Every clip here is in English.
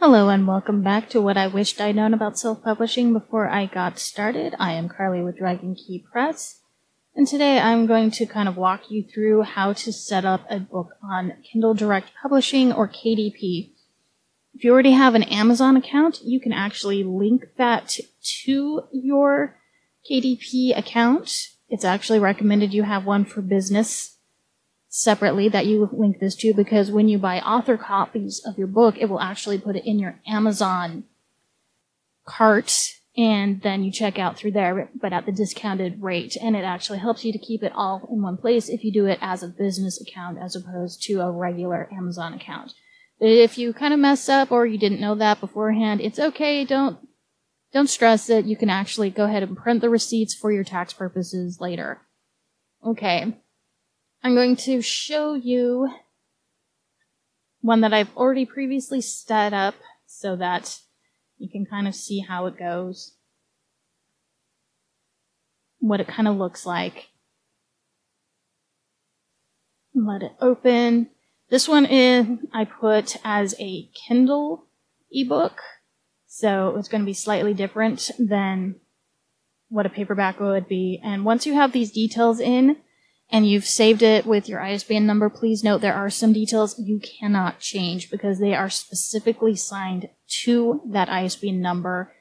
Hello and welcome back to what I wished I'd known about self-publishing before I got started. I am Karlie with Dragon Key Press, and today I'm going to kind of walk you through how to set up a book on Kindle Direct Publishing or KDP. If you already have an Amazon account, you can actually link that to your KDP account. It's actually recommended you have one for business separately that you link this to because when you buy author copies of your book, it will actually put it in your Amazon cart and then you check out through there, but at the discounted rate. And it actually helps you to keep it all in one place if you do it as a business account as opposed to a regular Amazon account. If you kind of mess up or you didn't know that beforehand, it's okay. Don't, don't stress it. You can actually go ahead and print the receipts for your tax purposes later. Okay. I'm going to show you one that I've already previously set up so that you can kind of see how it goes, what it kind of looks like. Let it open. This one is I put as a Kindle ebook, so it's going to be slightly different than what a paperback would be. And once you have these details in, and you've saved it with your ISBN number, please note there are some details you cannot change because they are specifically signed to that ISBN number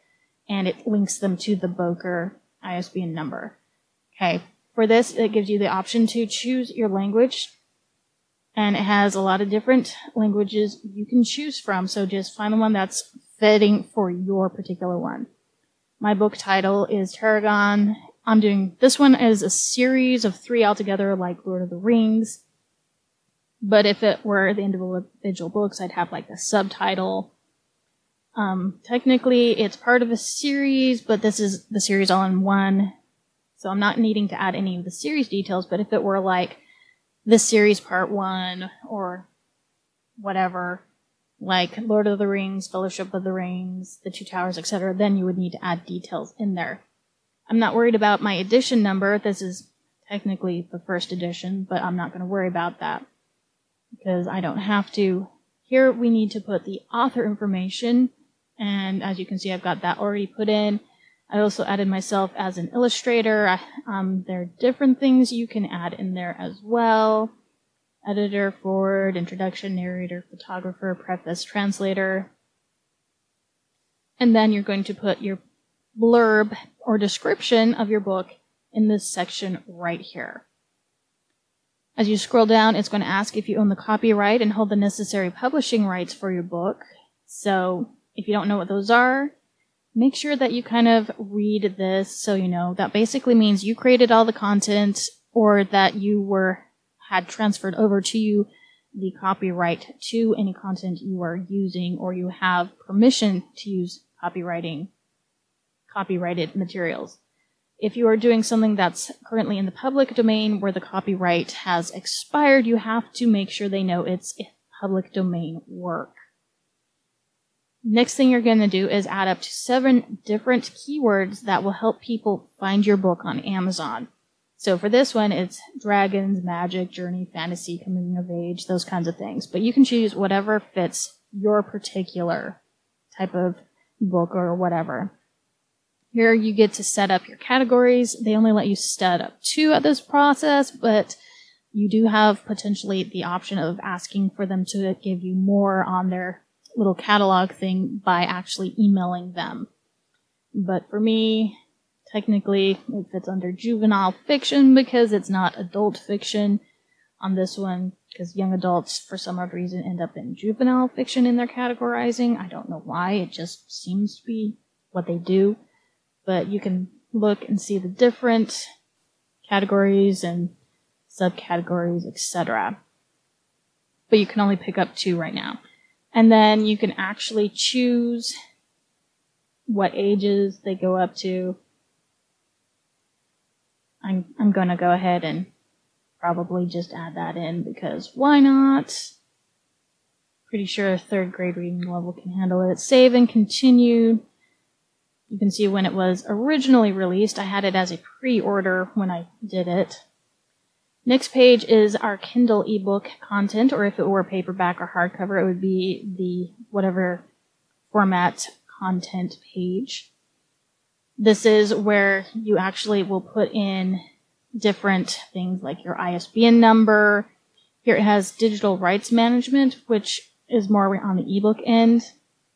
and it links them to the Bowker ISBN number. Okay. For this, it gives you the option to choose your language and it has a lot of different languages you can choose from. So just find the one that's fitting for your particular one. My book title is Tarragon I'm doing this one as a series of three altogether, like Lord of the Rings. But if it were the individual books, I'd have like a subtitle. Um, technically, it's part of a series, but this is the series all in one. So I'm not needing to add any of the series details, but if it were like this series part one or whatever, like Lord of the Rings, Fellowship of the Rings, The Two Towers, etc., then you would need to add details in there. I'm not worried about my edition number. This is technically the first edition, but I'm not going to worry about that because I don't have to. Here we need to put the author information, and as you can see, I've got that already put in. I also added myself as an illustrator. I, um, there are different things you can add in there as well. Editor, forward, introduction, narrator, photographer, preface, translator. And then you're going to put your blurb or description of your book in this section right here. As you scroll down, it's going to ask if you own the copyright and hold the necessary publishing rights for your book. So if you don't know what those are, make sure that you kind of read this so you know that basically means you created all the content or that you were had transferred over to you the copyright to any content you are using or you have permission to use copywriting copyrighted materials. If you are doing something that's currently in the public domain where the copyright has expired, you have to make sure they know it's public domain work. Next thing you're going to do is add up to seven different keywords that will help people find your book on Amazon. So for this one, it's dragons, magic, journey, fantasy, coming of age, those kinds of things. But you can choose whatever fits your particular type of book or whatever. Here you get to set up your categories. They only let you set up two at this process, but you do have potentially the option of asking for them to give you more on their little catalog thing by actually emailing them. But for me, technically it fits under juvenile fiction because it's not adult fiction on this one because young adults for some odd reason end up in juvenile fiction in their categorizing. I don't know why. It just seems to be what they do but you can look and see the different categories and subcategories, etc. But you can only pick up two right now. And then you can actually choose what ages they go up to. I'm, I'm going to go ahead and probably just add that in because why not? Pretty sure a third grade reading level can handle it. Save and continue. You can see when it was originally released. I had it as a pre-order when I did it. Next page is our Kindle ebook content, or if it were paperback or hardcover, it would be the whatever format content page. This is where you actually will put in different things like your ISBN number. Here it has digital rights management, which is more on the ebook end,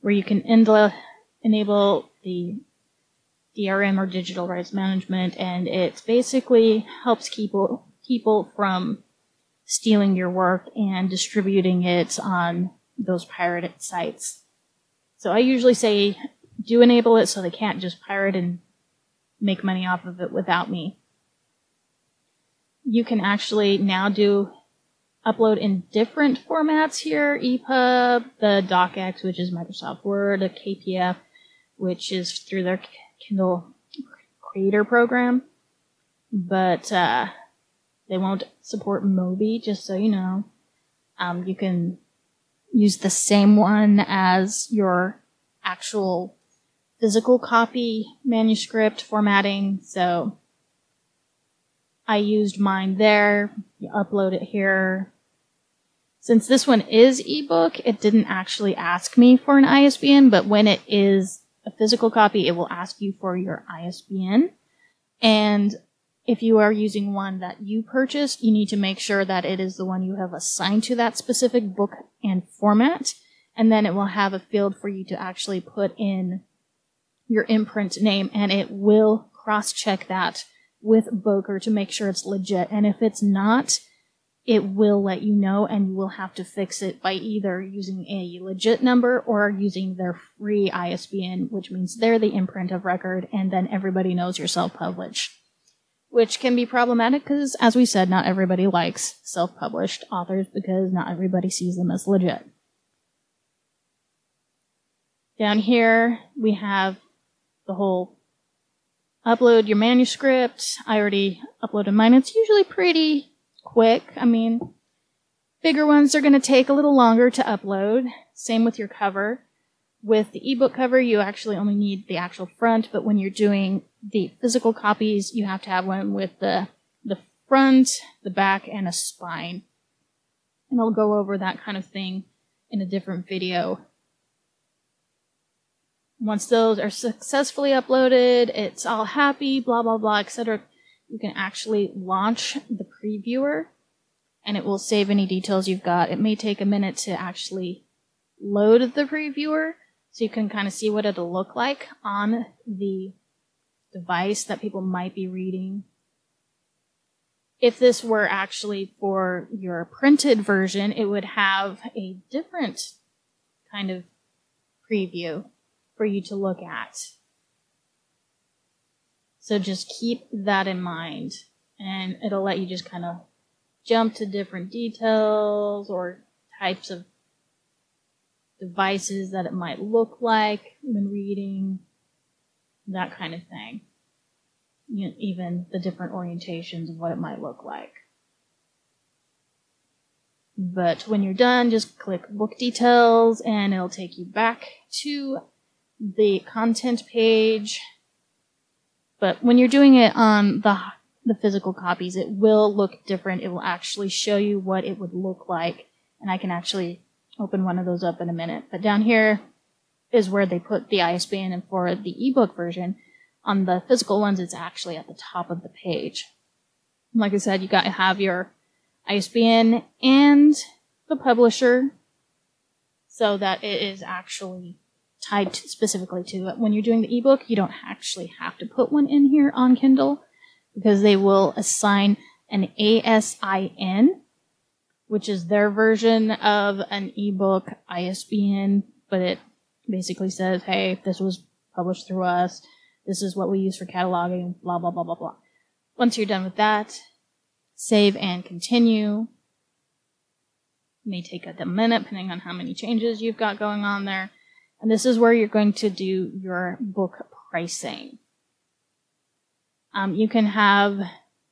where you can enable the DRM or digital rights management, and it basically helps people people from stealing your work and distributing it on those pirated sites. So I usually say do enable it so they can't just pirate and make money off of it without me. You can actually now do upload in different formats here, EPUB, the DocX, which is Microsoft Word, a KPF, which is through their Kindle Creator program. But uh, they won't support Mobi, just so you know. Um, you can use the same one as your actual physical copy manuscript formatting. So I used mine there. You upload it here. Since this one is ebook, it didn't actually ask me for an ISBN, but when it is a physical copy, it will ask you for your ISBN. And if you are using one that you purchased, you need to make sure that it is the one you have assigned to that specific book and format. And then it will have a field for you to actually put in your imprint name and it will cross check that with Bowker to make sure it's legit. And if it's not, it will let you know and you will have to fix it by either using a legit number or using their free ISBN, which means they're the imprint of record and then everybody knows you're self-published which can be problematic because, as we said, not everybody likes self published authors because not everybody sees them as legit. Down here, we have the whole upload your manuscript. I already uploaded mine. It's usually pretty quick. I mean, bigger ones are going to take a little longer to upload. Same with your cover. With the ebook cover, you actually only need the actual front, but when you're doing the physical copies, you have to have one with the, the front, the back, and a spine. And I'll go over that kind of thing in a different video. Once those are successfully uploaded, it's all happy, blah, blah, blah, etc. You can actually launch the previewer and it will save any details you've got. It may take a minute to actually load the previewer, so you can kind of see what it'll look like on the device that people might be reading. If this were actually for your printed version, it would have a different kind of preview for you to look at. So just keep that in mind and it'll let you just kind of jump to different details or types of devices that it might look like when reading, that kind of thing. You know, even the different orientations of what it might look like. But when you're done, just click book details and it'll take you back to the content page. But when you're doing it on the the physical copies, it will look different. It will actually show you what it would look like. And I can actually open one of those up in a minute. But down here is where they put the ISBN and for the ebook version. On the physical ones, it's actually at the top of the page. Like I said, you got to have your ISBN and the publisher so that it is actually tied to, specifically to it. When you're doing the ebook, you don't actually have to put one in here on Kindle because they will assign an ASIN which is their version of an ebook ISBN, but it basically says, hey, this was published through us. This is what we use for cataloging, blah, blah, blah, blah, blah. Once you're done with that, save and continue. It may take a minute depending on how many changes you've got going on there. And this is where you're going to do your book pricing. Um, you can have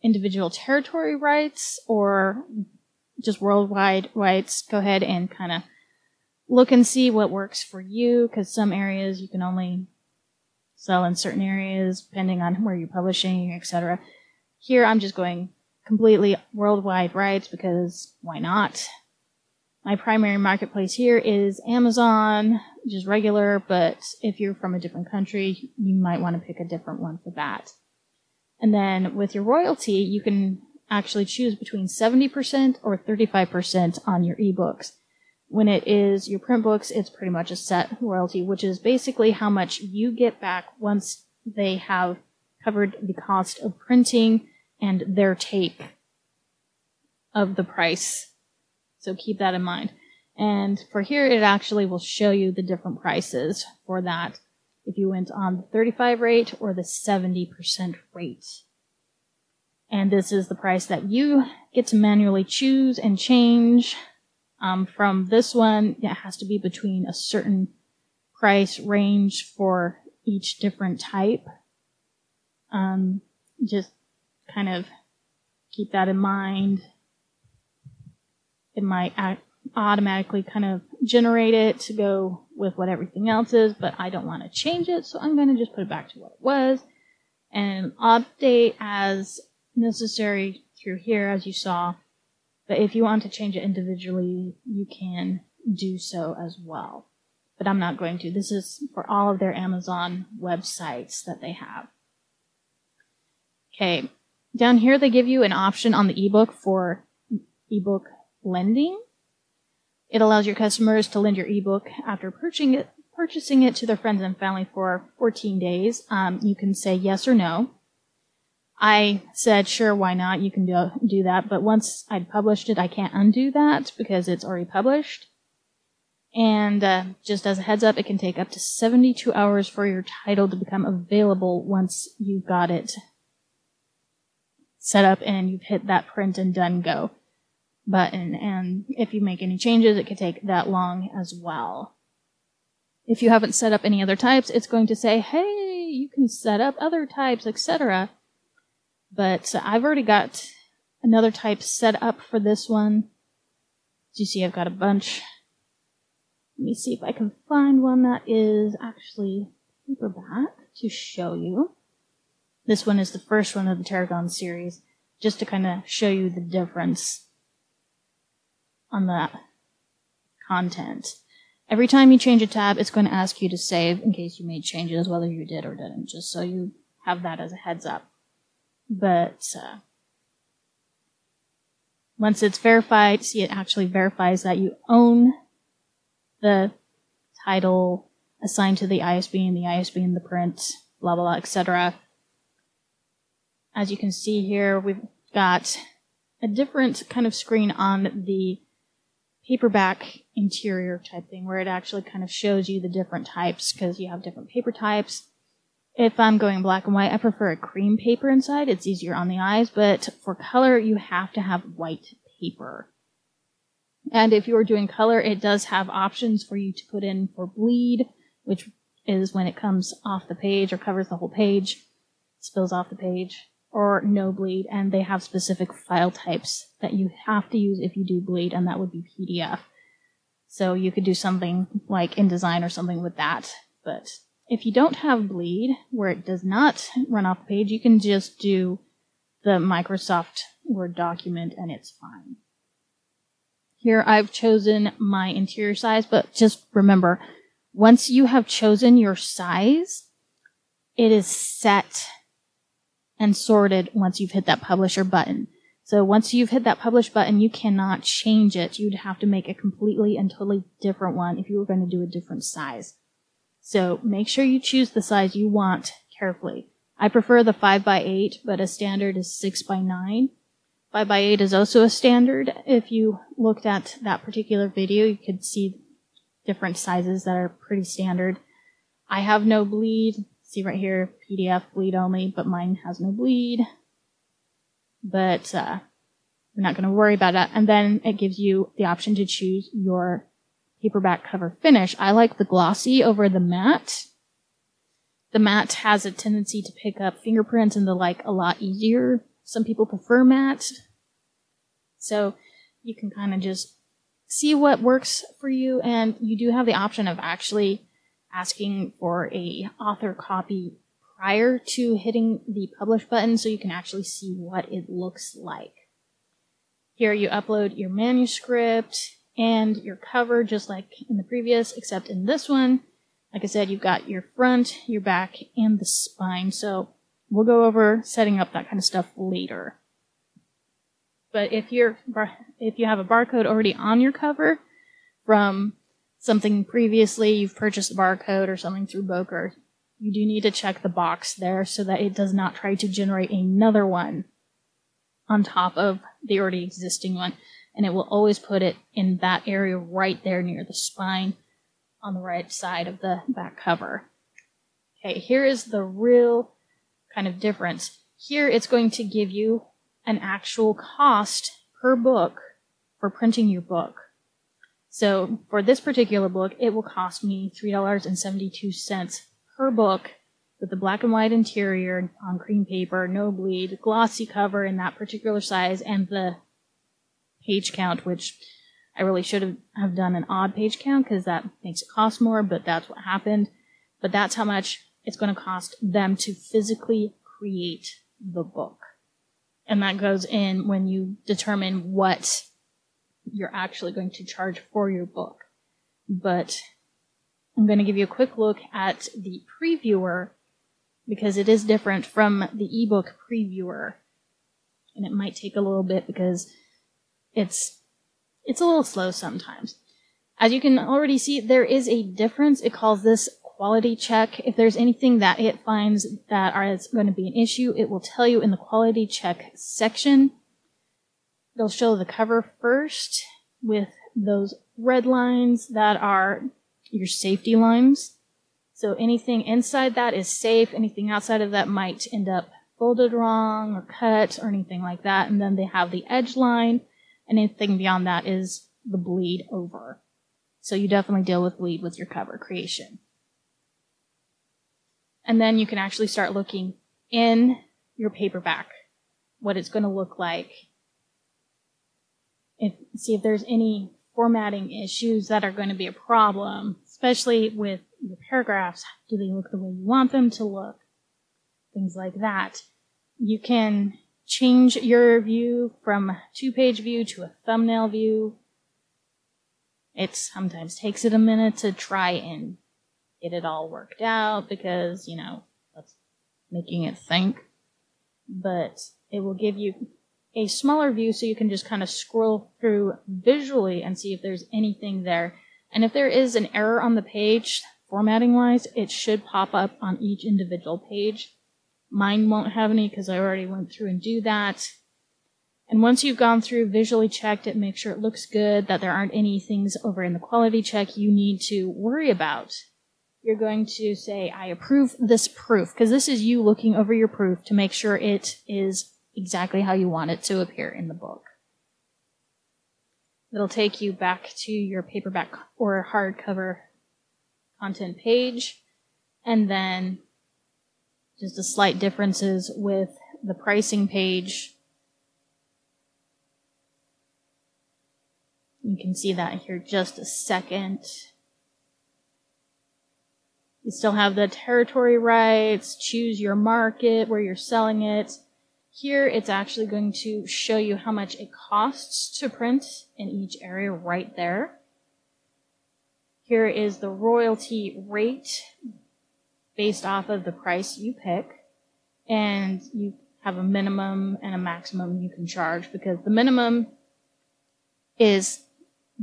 individual territory rights or just worldwide rights, go ahead and kind of look and see what works for you because some areas you can only sell in certain areas depending on where you're publishing, etc. Here I'm just going completely worldwide rights because why not? My primary marketplace here is Amazon, just regular, but if you're from a different country, you might want to pick a different one for that. And then with your royalty, you can actually choose between 70% or 35% on your ebooks. When it is your print books, it's pretty much a set royalty, which is basically how much you get back once they have covered the cost of printing and their take of the price. So keep that in mind. And for here, it actually will show you the different prices for that if you went on the 35 rate or the 70% rate. And this is the price that you get to manually choose and change. Um, from this one, it has to be between a certain price range for each different type. Um, just kind of keep that in mind. It might act automatically kind of generate it to go with what everything else is, but I don't want to change it, so I'm going to just put it back to what it was and update as necessary through here, as you saw. But if you want to change it individually, you can do so as well. But I'm not going to. This is for all of their Amazon websites that they have. Okay, down here they give you an option on the ebook for ebook lending. It allows your customers to lend your ebook after purchasing it, purchasing it to their friends and family for 14 days. Um, you can say yes or no. I said, sure, why not? You can do, do that. But once I'd published it, I can't undo that because it's already published. And uh, just as a heads up, it can take up to 72 hours for your title to become available once you've got it set up and you've hit that print and done go button. And if you make any changes, it could take that long as well. If you haven't set up any other types, it's going to say, hey, you can set up other types, etc. But I've already got another type set up for this one. As you see, I've got a bunch. Let me see if I can find one that is actually paperback to show you. This one is the first one of the Tarragon series, just to kind of show you the difference on that content. Every time you change a tab, it's going to ask you to save in case you made changes, whether you did or didn't, just so you have that as a heads up. But uh, once it's verified, see it actually verifies that you own the title assigned to the ISBN, the ISBN, the print, blah blah blah, etc. As you can see here, we've got a different kind of screen on the paperback interior type thing where it actually kind of shows you the different types because you have different paper types. If I'm going black and white, I prefer a cream paper inside. It's easier on the eyes, but for color, you have to have white paper. And if you're doing color, it does have options for you to put in for bleed, which is when it comes off the page or covers the whole page, spills off the page or no bleed, and they have specific file types that you have to use if you do bleed, and that would be PDF. So you could do something like InDesign or something with that. But if you don't have bleed, where it does not run off the page, you can just do the Microsoft Word document and it's fine. Here I've chosen my interior size, but just remember, once you have chosen your size, it is set and sorted once you've hit that publisher button. So once you've hit that publish button, you cannot change it. You'd have to make a completely and totally different one if you were going to do a different size. So make sure you choose the size you want carefully. I prefer the 5 by 8 but a standard is 6 by 9 5 by 8 is also a standard. If you looked at that particular video, you could see different sizes that are pretty standard. I have no bleed, See right here, PDF bleed only, but mine has no bleed. But uh, we're not going to worry about that. And then it gives you the option to choose your paperback cover finish. I like the glossy over the matte. The matte has a tendency to pick up fingerprints and the like a lot easier. Some people prefer matte. So you can kind of just see what works for you and you do have the option of actually asking for a author copy prior to hitting the publish button so you can actually see what it looks like. Here you upload your manuscript and your cover, just like in the previous, except in this one, like I said, you've got your front, your back, and the spine. So we'll go over setting up that kind of stuff later. But if you're if you have a barcode already on your cover from something previously, you've purchased a barcode or something through Bowker, you do need to check the box there so that it does not try to generate another one on top of the already existing one. And it will always put it in that area right there near the spine on the right side of the back cover. Okay, here is the real kind of difference. Here it's going to give you an actual cost per book for printing your book. So for this particular book, it will cost me $3.72 per book with the black and white interior on cream paper, no bleed, glossy cover in that particular size, and the page count, which I really should have done an odd page count because that makes it cost more, but that's what happened. But that's how much it's going to cost them to physically create the book. And that goes in when you determine what you're actually going to charge for your book. But I'm going to give you a quick look at the previewer because it is different from the ebook previewer. And it might take a little bit because it's it's a little slow sometimes. As you can already see, there is a difference. It calls this quality check. If there's anything that it finds that is going to be an issue, it will tell you in the quality check section. It'll show the cover first with those red lines that are your safety lines. So anything inside that is safe. Anything outside of that might end up folded wrong or cut or anything like that. And then they have the edge line. And anything beyond that is the bleed over. So you definitely deal with bleed with your cover creation. And then you can actually start looking in your paperback, what it's going to look like. If, see if there's any formatting issues that are going to be a problem, especially with your paragraphs. Do they look the way you want them to look? Things like that. You can change your view from two page view to a thumbnail view. It sometimes takes it a minute to try and get it all worked out because, you know, that's making it think. But it will give you a smaller view so you can just kind of scroll through visually and see if there's anything there. And if there is an error on the page, formatting wise, it should pop up on each individual page. Mine won't have any because I already went through and do that. And once you've gone through, visually checked it, make sure it looks good, that there aren't any things over in the quality check you need to worry about. You're going to say, I approve this proof, because this is you looking over your proof to make sure it is exactly how you want it to appear in the book. It'll take you back to your paperback or hardcover content page, and then just the slight differences with the pricing page. You can see that here just a second. You still have the territory rights, choose your market, where you're selling it, here, it's actually going to show you how much it costs to print in each area right there. Here is the royalty rate based off of the price you pick. And you have a minimum and a maximum you can charge because the minimum is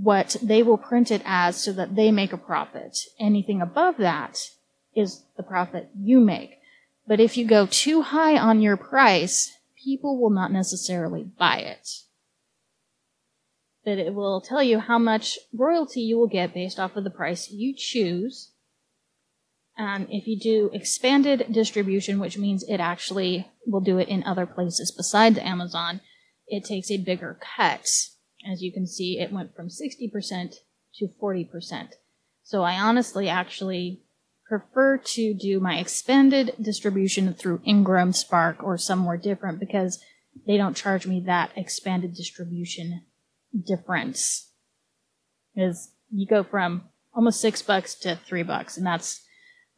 what they will print it as so that they make a profit. Anything above that is the profit you make. But if you go too high on your price, people will not necessarily buy it. But it will tell you how much royalty you will get based off of the price you choose. And if you do expanded distribution, which means it actually will do it in other places besides Amazon, it takes a bigger cut. As you can see, it went from 60% to 40%. So I honestly actually prefer to do my expanded distribution through IngramSpark, or somewhere different because they don't charge me that expanded distribution difference. Because you go from almost six bucks to three bucks, and that's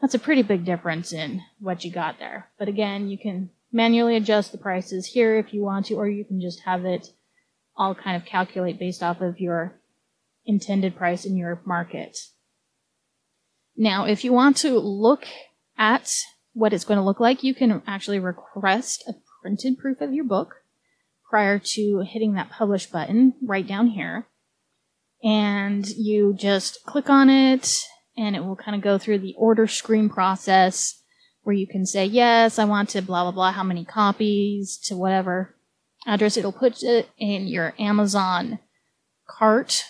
that's a pretty big difference in what you got there. But again, you can manually adjust the prices here if you want to, or you can just have it all kind of calculate based off of your intended price in your market. Now, if you want to look at what it's going to look like, you can actually request a printed proof of your book prior to hitting that publish button right down here. And you just click on it and it will kind of go through the order screen process where you can say, yes, I want to blah, blah, blah, how many copies to whatever address. It'll put it in your Amazon cart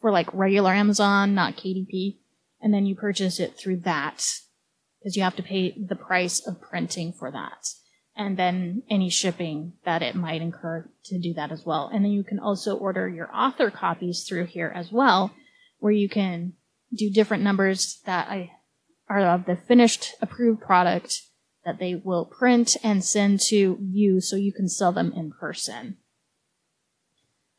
for like regular Amazon, not KDP. And then you purchase it through that because you have to pay the price of printing for that and then any shipping that it might incur to do that as well. And then you can also order your author copies through here as well, where you can do different numbers that I, are of the finished approved product that they will print and send to you so you can sell them in person.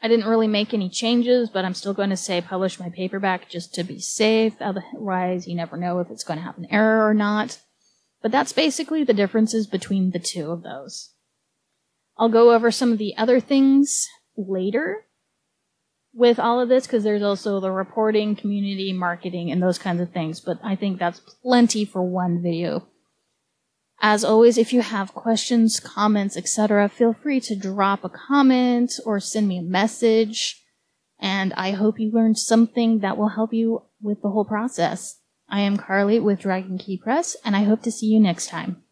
I didn't really make any changes, but I'm still going to say publish my paperback just to be safe. Otherwise, you never know if it's going to have an error or not. But that's basically the differences between the two of those. I'll go over some of the other things later with all of this because there's also the reporting, community, marketing, and those kinds of things. But I think that's plenty for one video. As always, if you have questions, comments, etc., feel free to drop a comment or send me a message. And I hope you learned something that will help you with the whole process. I am Karlie with Dragon Key Press, and I hope to see you next time.